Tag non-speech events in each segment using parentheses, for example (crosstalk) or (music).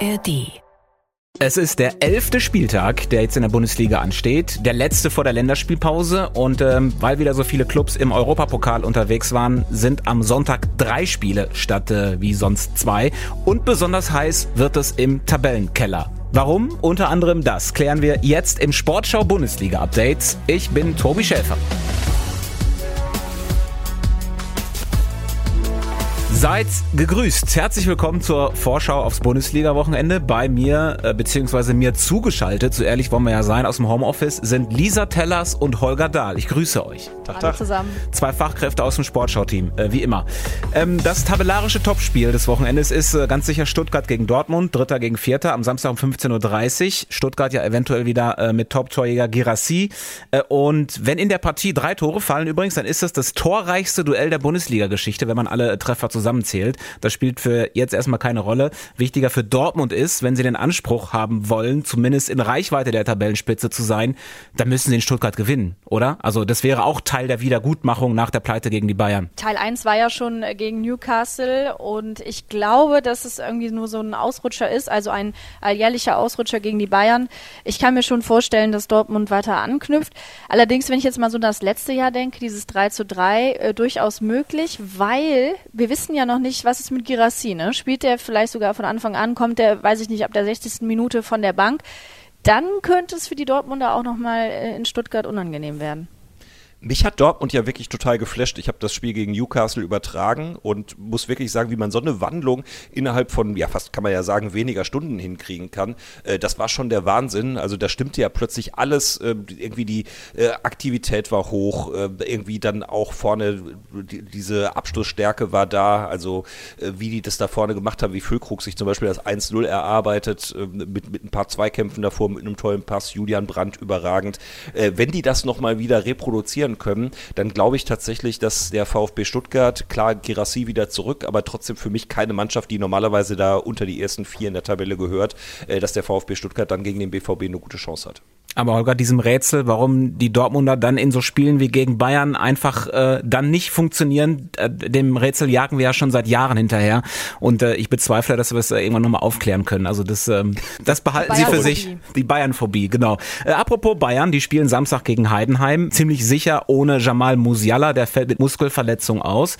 ARD. Es ist der elfte Spieltag, der jetzt in der Bundesliga ansteht, der letzte vor der Länderspielpause und ähm, weil wieder so viele Clubs im Europapokal unterwegs waren, sind am Sonntag drei Spiele statt äh, wie sonst zwei und besonders heiß wird es im Tabellenkeller. Warum? Unter anderem das klären wir jetzt im Sportschau Bundesliga Updates. Ich bin Tobi Schäfer. Seid gegrüßt. Herzlich willkommen zur Vorschau aufs Bundesliga-Wochenende. Bei mir, äh, beziehungsweise mir zugeschaltet, so ehrlich wollen wir ja sein, aus dem Homeoffice, sind Lisa Tellers und Holger Dahl. Ich grüße euch. Tag, Tag. zusammen. Zwei Fachkräfte aus dem Sportschau-Team, äh, wie immer. Ähm, das tabellarische Topspiel des Wochenendes ist äh, ganz sicher Stuttgart gegen Dortmund, Dritter gegen Vierter, am Samstag um 15.30 Uhr. Stuttgart ja eventuell wieder äh, mit Top-Torjäger Girassi. Äh, und wenn in der Partie drei Tore fallen übrigens, dann ist das das torreichste Duell der Bundesliga-Geschichte, wenn man alle Treffer zusammen zusammenzählt. Das spielt für jetzt erstmal keine Rolle. Wichtiger für Dortmund ist, wenn sie den Anspruch haben wollen, zumindest in Reichweite der Tabellenspitze zu sein, dann müssen sie in Stuttgart gewinnen, oder? Also das wäre auch Teil der Wiedergutmachung nach der Pleite gegen die Bayern. Teil 1 war ja schon gegen Newcastle und ich glaube, dass es irgendwie nur so ein Ausrutscher ist, also ein alljährlicher Ausrutscher gegen die Bayern. Ich kann mir schon vorstellen, dass Dortmund weiter anknüpft. Allerdings, wenn ich jetzt mal so das letzte Jahr denke, dieses 3 zu 3, äh, durchaus möglich, weil wir wissen ja noch nicht, was ist mit Girassi, ne? Spielt der vielleicht sogar von Anfang an, kommt der, weiß ich nicht, ab der 60. Minute von der Bank, dann könnte es für die Dortmunder auch nochmal äh, in Stuttgart unangenehm werden. Mich hat Dortmund ja wirklich total geflasht. Ich habe das Spiel gegen Newcastle übertragen und muss wirklich sagen, wie man so eine Wandlung innerhalb von, ja fast kann man ja sagen, weniger Stunden hinkriegen kann. Äh, das war schon der Wahnsinn. Also da stimmte ja plötzlich alles. Äh, irgendwie die äh, Aktivität war hoch. Äh, irgendwie dann auch vorne die, diese Abschlussstärke war da. Also äh, wie die das da vorne gemacht haben, wie Füllkrug sich zum Beispiel das 1-0 erarbeitet, äh, mit, mit ein paar Zweikämpfen davor, mit einem tollen Pass. Julian Brandt überragend. wenn die das nochmal wieder reproduzieren, reagieren können, dann glaube ich tatsächlich, dass der VfB Stuttgart, klar, Girassi wieder zurück, aber trotzdem für mich keine Mannschaft, die normalerweise da unter die ersten vier in der Tabelle gehört, äh, dass der VfB Stuttgart dann gegen den BVB eine gute Chance hat. Aber Holger, diesem Rätsel, warum die Dortmunder dann in so Spielen wie gegen Bayern einfach äh, dann nicht funktionieren, äh, dem Rätsel jagen wir ja schon seit Jahren hinterher. Und äh, ich bezweifle, dass wir es äh, irgendwann nochmal aufklären können. Also das, ähm, das behalten Sie für sich. Die Bayernphobie, genau. Äh, apropos Bayern, die spielen Samstag gegen Heidenheim. Ziemlich sicher ohne Jamal Musiala, der fällt mit Muskelverletzung aus.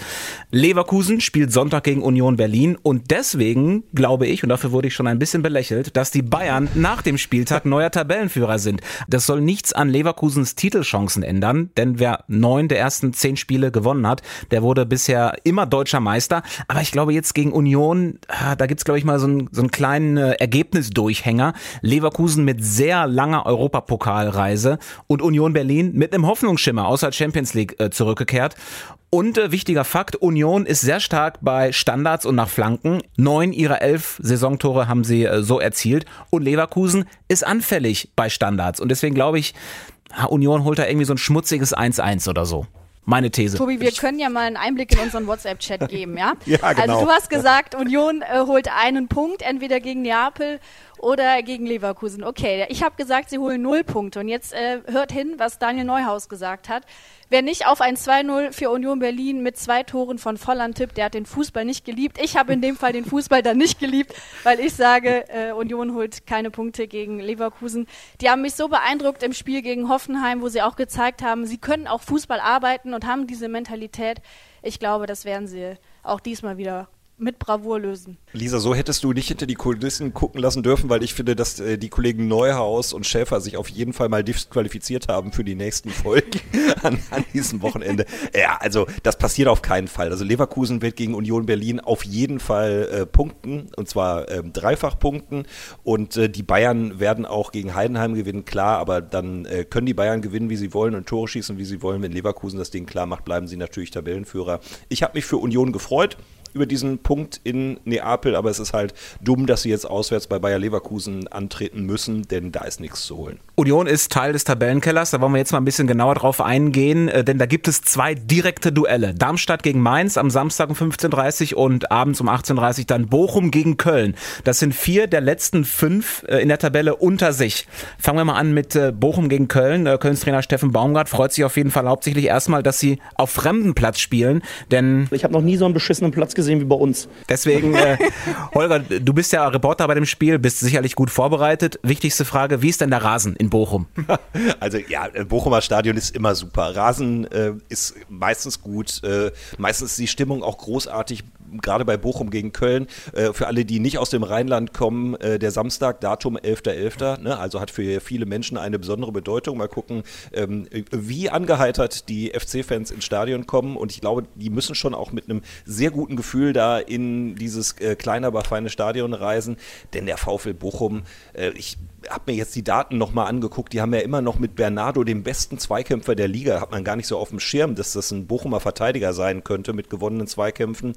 Leverkusen spielt Sonntag gegen Union Berlin. Und deswegen glaube ich, und dafür wurde ich schon ein bisschen belächelt, dass die Bayern nach dem Spieltag neuer Tabellenführer sind. Das soll nichts an Leverkusens Titelchancen ändern, denn wer neun der ersten zehn Spiele gewonnen hat, der wurde bisher immer deutscher Meister. Aber ich glaube jetzt gegen Union, ah, da gibt's glaube ich mal so einen, so einen kleinen äh, Ergebnisdurchhänger. Leverkusen mit sehr langer Europapokalreise und Union Berlin mit einem Hoffnungsschimmer außer Champions League äh, zurückgekehrt. Und äh, wichtiger Fakt, Union ist sehr stark bei Standards und nach Flanken. Neun ihrer elf Saisontore haben sie äh, so erzielt. Und Leverkusen ist anfällig bei Standards. Und deswegen glaube ich, Union holt da irgendwie so ein schmutziges 1-1 oder so. Meine These. Tobi, wir können ja mal einen Einblick in unseren WhatsApp-Chat geben, ja? (laughs) ja, genau. Also du hast gesagt, Union äh, holt einen Punkt, entweder gegen Neapel oder gegen Leverkusen. Okay, ich habe gesagt, sie holen null Punkte. Und jetzt äh, hört hin, was Daniel Neuhaus gesagt hat. Wer nicht auf ein 2-0 für Union Berlin mit zwei Toren von Volland tippt, der hat den Fußball nicht geliebt. Ich habe in dem Fall den Fußball dann nicht geliebt, weil ich sage, äh, Union holt keine Punkte gegen Leverkusen. Die haben mich so beeindruckt im Spiel gegen Hoffenheim, wo sie auch gezeigt haben, sie können auch Fußball arbeiten und haben diese Mentalität. Ich glaube, das werden sie auch diesmal wieder mit Bravour lösen. Lisa, so hättest du nicht hinter die Kulissen gucken lassen dürfen, weil ich finde, dass äh, die Kollegen Neuhaus und Schäfer sich auf jeden Fall mal disqualifiziert haben für die nächsten Folgen (laughs) an, an diesem Wochenende. (laughs) Ja, also das passiert auf keinen Fall. Also Leverkusen wird gegen Union Berlin auf jeden Fall äh, punkten und zwar äh, dreifach punkten und äh, die Bayern werden auch gegen Heidenheim gewinnen, klar, aber dann äh, können die Bayern gewinnen, wie sie wollen und Tore schießen, wie sie wollen. Wenn Leverkusen das Ding klar macht, bleiben sie natürlich Tabellenführer. Ich habe mich für Union gefreut über diesen Punkt in Neapel, aber es ist halt dumm, dass sie jetzt auswärts bei Bayer Leverkusen antreten müssen, denn da ist nichts zu holen. Union ist Teil des Tabellenkellers, da wollen wir jetzt mal ein bisschen genauer drauf eingehen, äh, denn da gibt es zwei direkte Duelle. Darmstadt gegen Mainz am Samstag um 15.30 Uhr und abends um 18.30 Uhr dann Bochum gegen Köln. Das sind vier der letzten fünf äh, in der Tabelle unter sich. Fangen wir mal an mit äh, Bochum gegen Köln. Kölns Trainer Steffen Baumgart freut sich auf jeden Fall hauptsächlich erstmal, dass sie auf fremden Platz spielen, denn ich habe noch nie so einen beschissenen Platz gesehen gesehen wie bei uns. Deswegen, äh, (laughs) Holger, du bist ja Reporter bei dem Spiel, bist sicherlich gut vorbereitet. Wichtigste Frage, wie ist denn der Rasen in Bochum? (laughs) Also ja, Bochumer Stadion ist immer super. Rasen äh, ist meistens gut, äh, meistens ist die Stimmung auch großartig gerade bei Bochum gegen Köln, äh, für alle, die nicht aus dem Rheinland kommen, äh, der Samstag, Datum 11.11., .11., ne? also hat für viele Menschen eine besondere Bedeutung. Mal gucken, ähm, wie angeheitert die FC-Fans ins Stadion kommen und ich glaube, die müssen schon auch mit einem sehr guten Gefühl da in dieses äh, kleine, aber feine Stadion reisen, denn der VfL Bochum, ich habe mir jetzt die Daten nochmal angeguckt, die haben ja immer noch mit Bernardo den besten Zweikämpfer der Liga, hat man gar nicht so auf dem Schirm, dass das ein Bochumer Verteidiger sein könnte mit gewonnenen Zweikämpfen.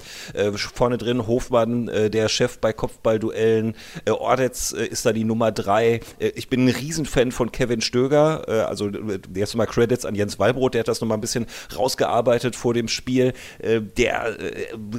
Vorne drin Hofmann, äh, der Chef bei Kopfballduellen, äh, Ordetz äh, ist da die Nummer drei. Äh, ich bin ein Riesenfan von Kevin Stöger, äh, also jetzt mal Credits an Jens Wallbrot, der hat das nochmal ein bisschen rausgearbeitet vor dem Spiel. der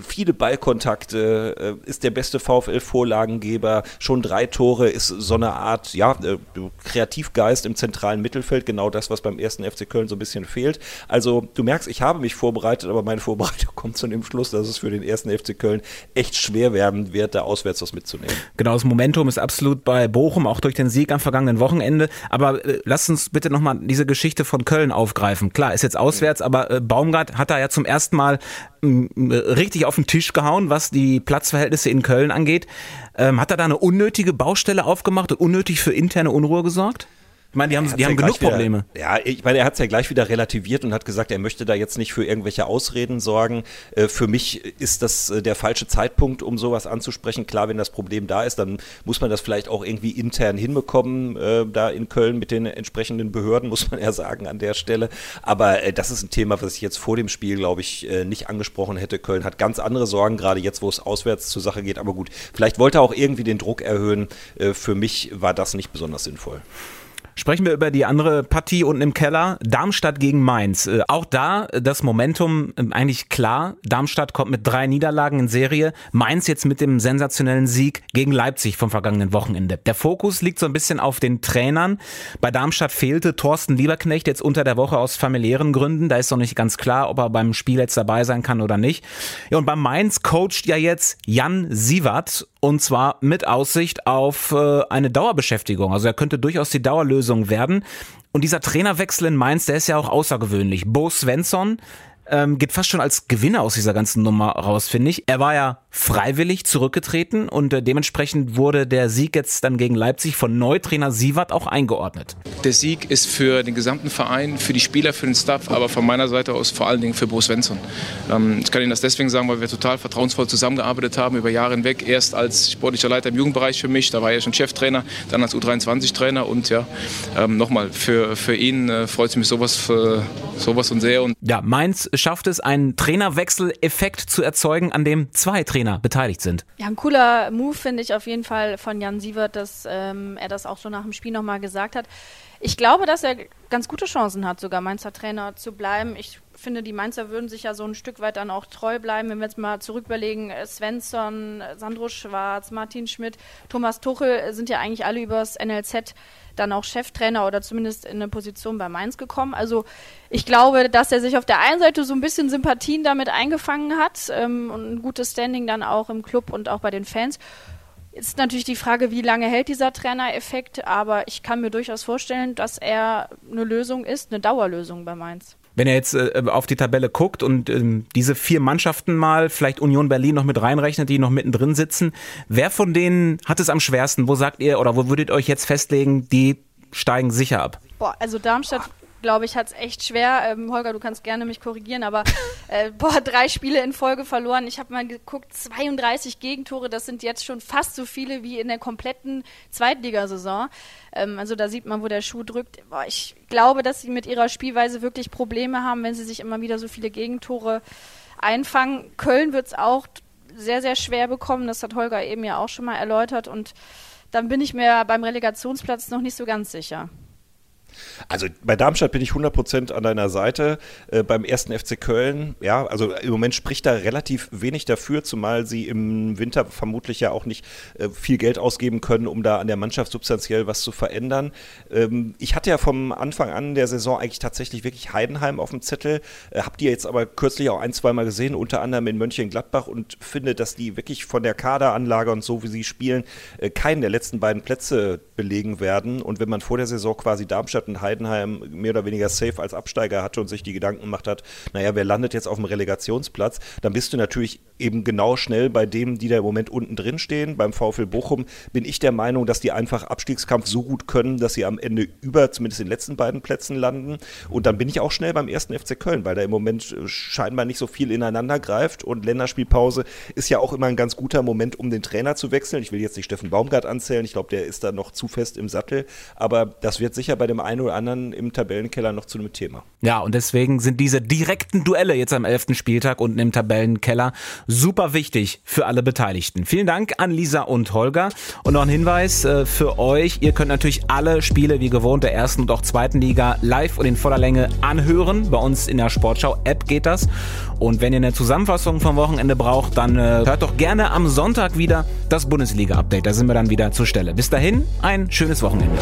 viele Ballkontakte, ist der beste VfL-Vorlagengeber, schon drei Tore, ist so eine Art, ja, äh, Kreativgeist im zentralen Mittelfeld, genau das, was beim ersten FC Köln so ein bisschen fehlt. Also du merkst, ich habe mich vorbereitet, aber meine Vorbereitung (laughs) kommt zu dem Schluss, dass es für den ersten FC Köln echt schwer werden wird, da auswärts was mitzunehmen. Genau, das Momentum ist absolut bei Bochum, auch durch den Sieg am vergangenen Wochenende. Aber äh, lass uns bitte nochmal diese Geschichte von Köln aufgreifen. Klar, ist jetzt auswärts, aber äh, Baumgart hat da ja zum ersten Mal richtig auf den Tisch gehauen, was die Platzverhältnisse in Köln angeht. Ähm, hat er da eine unnötige Baustelle aufgemacht und unnötig für interne Unruhe gesorgt? Ich meine, die haben, die haben ja genug wieder, Probleme. Ja, ich meine, er hat es ja gleich wieder relativiert und hat gesagt, er möchte da jetzt nicht für irgendwelche Ausreden sorgen. Äh, für mich ist das äh, der falsche Zeitpunkt, um sowas anzusprechen. Klar, wenn das Problem da ist, dann muss man das vielleicht auch irgendwie intern hinbekommen, äh, da in Köln mit den entsprechenden Behörden, (laughs) muss man ja sagen an der Stelle. Aber äh, das ist ein Thema, was ich jetzt vor dem Spiel, glaube ich, äh, nicht angesprochen hätte. Köln hat ganz andere Sorgen, gerade jetzt, wo es auswärts zur Sache geht. Aber gut, vielleicht wollte er auch irgendwie den Druck erhöhen. Äh, für mich war das nicht besonders sinnvoll. Sprechen wir über die andere Partie unten im Keller. Darmstadt gegen Mainz. Äh, auch da äh, das Momentum ähm, eigentlich klar. Darmstadt kommt mit drei Niederlagen in Serie. Mainz jetzt mit dem sensationellen Sieg gegen Leipzig vom vergangenen Wochenende. Der Fokus liegt so ein bisschen auf den Trainern. Bei Darmstadt fehlte Thorsten Lieberknecht jetzt unter der Woche aus familiären Gründen. Da ist noch nicht ganz klar, ob er beim Spiel jetzt dabei sein kann oder nicht. Ja, und bei Mainz coacht ja jetzt Jan Sievert und zwar mit Aussicht auf äh, eine Dauerbeschäftigung. Also er könnte durchaus die Dauerlösung werden. Und dieser Trainerwechsel in Mainz, der ist ja auch außergewöhnlich. Bo Svensson ähm, geht fast schon als Gewinner aus dieser ganzen Nummer raus, finde ich. Er war ja freiwillig zurückgetreten und äh, dementsprechend wurde der Sieg jetzt dann gegen Leipzig von Neutrainer Sievert auch eingeordnet. Der Sieg ist für den gesamten Verein, für die Spieler, für den Staff, aber von meiner Seite aus vor allen Dingen für Bo Svensson. Ähm, ich kann Ihnen das deswegen sagen, weil wir total vertrauensvoll zusammengearbeitet haben über Jahre hinweg. Erst als sportlicher Leiter im Jugendbereich für mich, da war er schon Cheftrainer, dann als U23-Trainer und ja, ähm, nochmal, für, für ihn äh, freut es mich sowas, äh, sowas und sehr. Und ja, Mainz schafft es, einen Trainerwechsel-Effekt zu erzeugen, an dem zwei Trainer beteiligt sind. Ja, ein cooler Move finde ich auf jeden Fall von Jan Sievert, dass ähm, er das auch schon nach dem Spiel nochmal gesagt hat. Ich glaube, dass er ganz gute Chancen hat, sogar Mainzer Trainer zu bleiben. Ich finde, die Mainzer würden sich ja so ein Stück weit dann auch treu bleiben, wenn wir jetzt mal zurücküberlegen, äh, Svensson, Sandro Schwarz, Martin Schmidt, Thomas Tuchel sind ja eigentlich alle übers NLZ dann auch Cheftrainer oder zumindest in eine Position bei Mainz gekommen. Also ich glaube, dass er sich auf der einen Seite so ein bisschen Sympathien damit eingefangen hat ähm, und ein gutes Standing dann auch im Club und auch bei den Fans. Ist natürlich die Frage, wie lange hält dieser Trainereffekt, aber ich kann mir durchaus vorstellen, dass er eine Lösung ist, eine Dauerlösung bei Mainz. Wenn er jetzt äh, auf die Tabelle guckt und ähm, diese vier Mannschaften mal, vielleicht Union Berlin noch mit reinrechnet, die noch mittendrin sitzen, wer von denen hat es am schwersten? Wo sagt ihr oder wo würdet ihr euch jetzt festlegen, die steigen sicher ab? Boah, also Darmstadt glaube ich, hat es echt schwer. Ähm, Holger, du kannst gerne mich korrigieren, aber äh, (laughs) boah, drei Spiele in Folge verloren. Ich habe mal geguckt, 32 Gegentore, das sind jetzt schon fast so viele wie in der kompletten Zweitligasaison. Ähm, also da sieht man, wo der Schuh drückt. Boah, ich glaube, dass sie mit ihrer Spielweise wirklich Probleme haben, wenn sie sich immer wieder so viele Gegentore einfangen. Köln wird es auch sehr, sehr schwer bekommen. Das hat Holger eben ja auch schon mal erläutert. Und dann bin ich mir beim Relegationsplatz noch nicht so ganz sicher. Also bei Darmstadt bin ich 100% an deiner Seite. Äh, beim ersten FC Köln, ja, also im Moment spricht da relativ wenig dafür, zumal sie im Winter vermutlich ja auch nicht äh, viel Geld ausgeben können, um da an der Mannschaft substanziell was zu verändern. Ähm, ich hatte ja vom Anfang an der Saison eigentlich tatsächlich wirklich Heidenheim auf dem Zettel, äh, hab die jetzt aber kürzlich auch ein, zweimal gesehen, unter anderem in Mönchengladbach und finde, dass die wirklich von der Kaderanlage und so, wie sie spielen, äh, keinen der letzten beiden Plätze belegen werden. Und wenn man vor der Saison quasi Darmstadt und Heidenheim mehr oder weniger safe als Absteiger hatte und sich die Gedanken gemacht hat, naja, wer landet jetzt auf dem Relegationsplatz, dann bist du natürlich eben genau schnell bei dem, die da im Moment unten drin stehen. Beim VfL Bochum bin ich der Meinung, dass die einfach Abstiegskampf so gut können, dass sie am Ende über zumindest den letzten beiden Plätzen landen. Und dann bin ich auch schnell beim ersten FC Köln, weil da im Moment äh, scheinbar nicht so viel ineinander greift und Länderspielpause ist ja auch immer ein ganz guter Moment, um den Trainer zu wechseln. Ich will jetzt nicht Steffen Baumgart anzählen, ich glaube, der ist da noch zu fest im Sattel, aber das wird sicher bei dem einen oder anderen im Tabellenkeller noch zu einem Thema. Ja, und deswegen sind diese direkten Duelle jetzt am 11. Spieltag unten im Tabellenkeller super wichtig für alle Beteiligten. Vielen Dank an Lisa und Holger. Und noch ein Hinweis äh, für euch, ihr könnt natürlich alle Spiele wie gewohnt der ersten und auch zweiten Liga live und in voller Länge anhören. Bei uns in der Sportschau-App geht das. Und wenn ihr eine Zusammenfassung vom Wochenende braucht, dann äh, hört doch gerne am Sonntag wieder das Bundesliga-Update. Da sind wir dann wieder zur Stelle. Bis dahin, ein schönes Wochenende.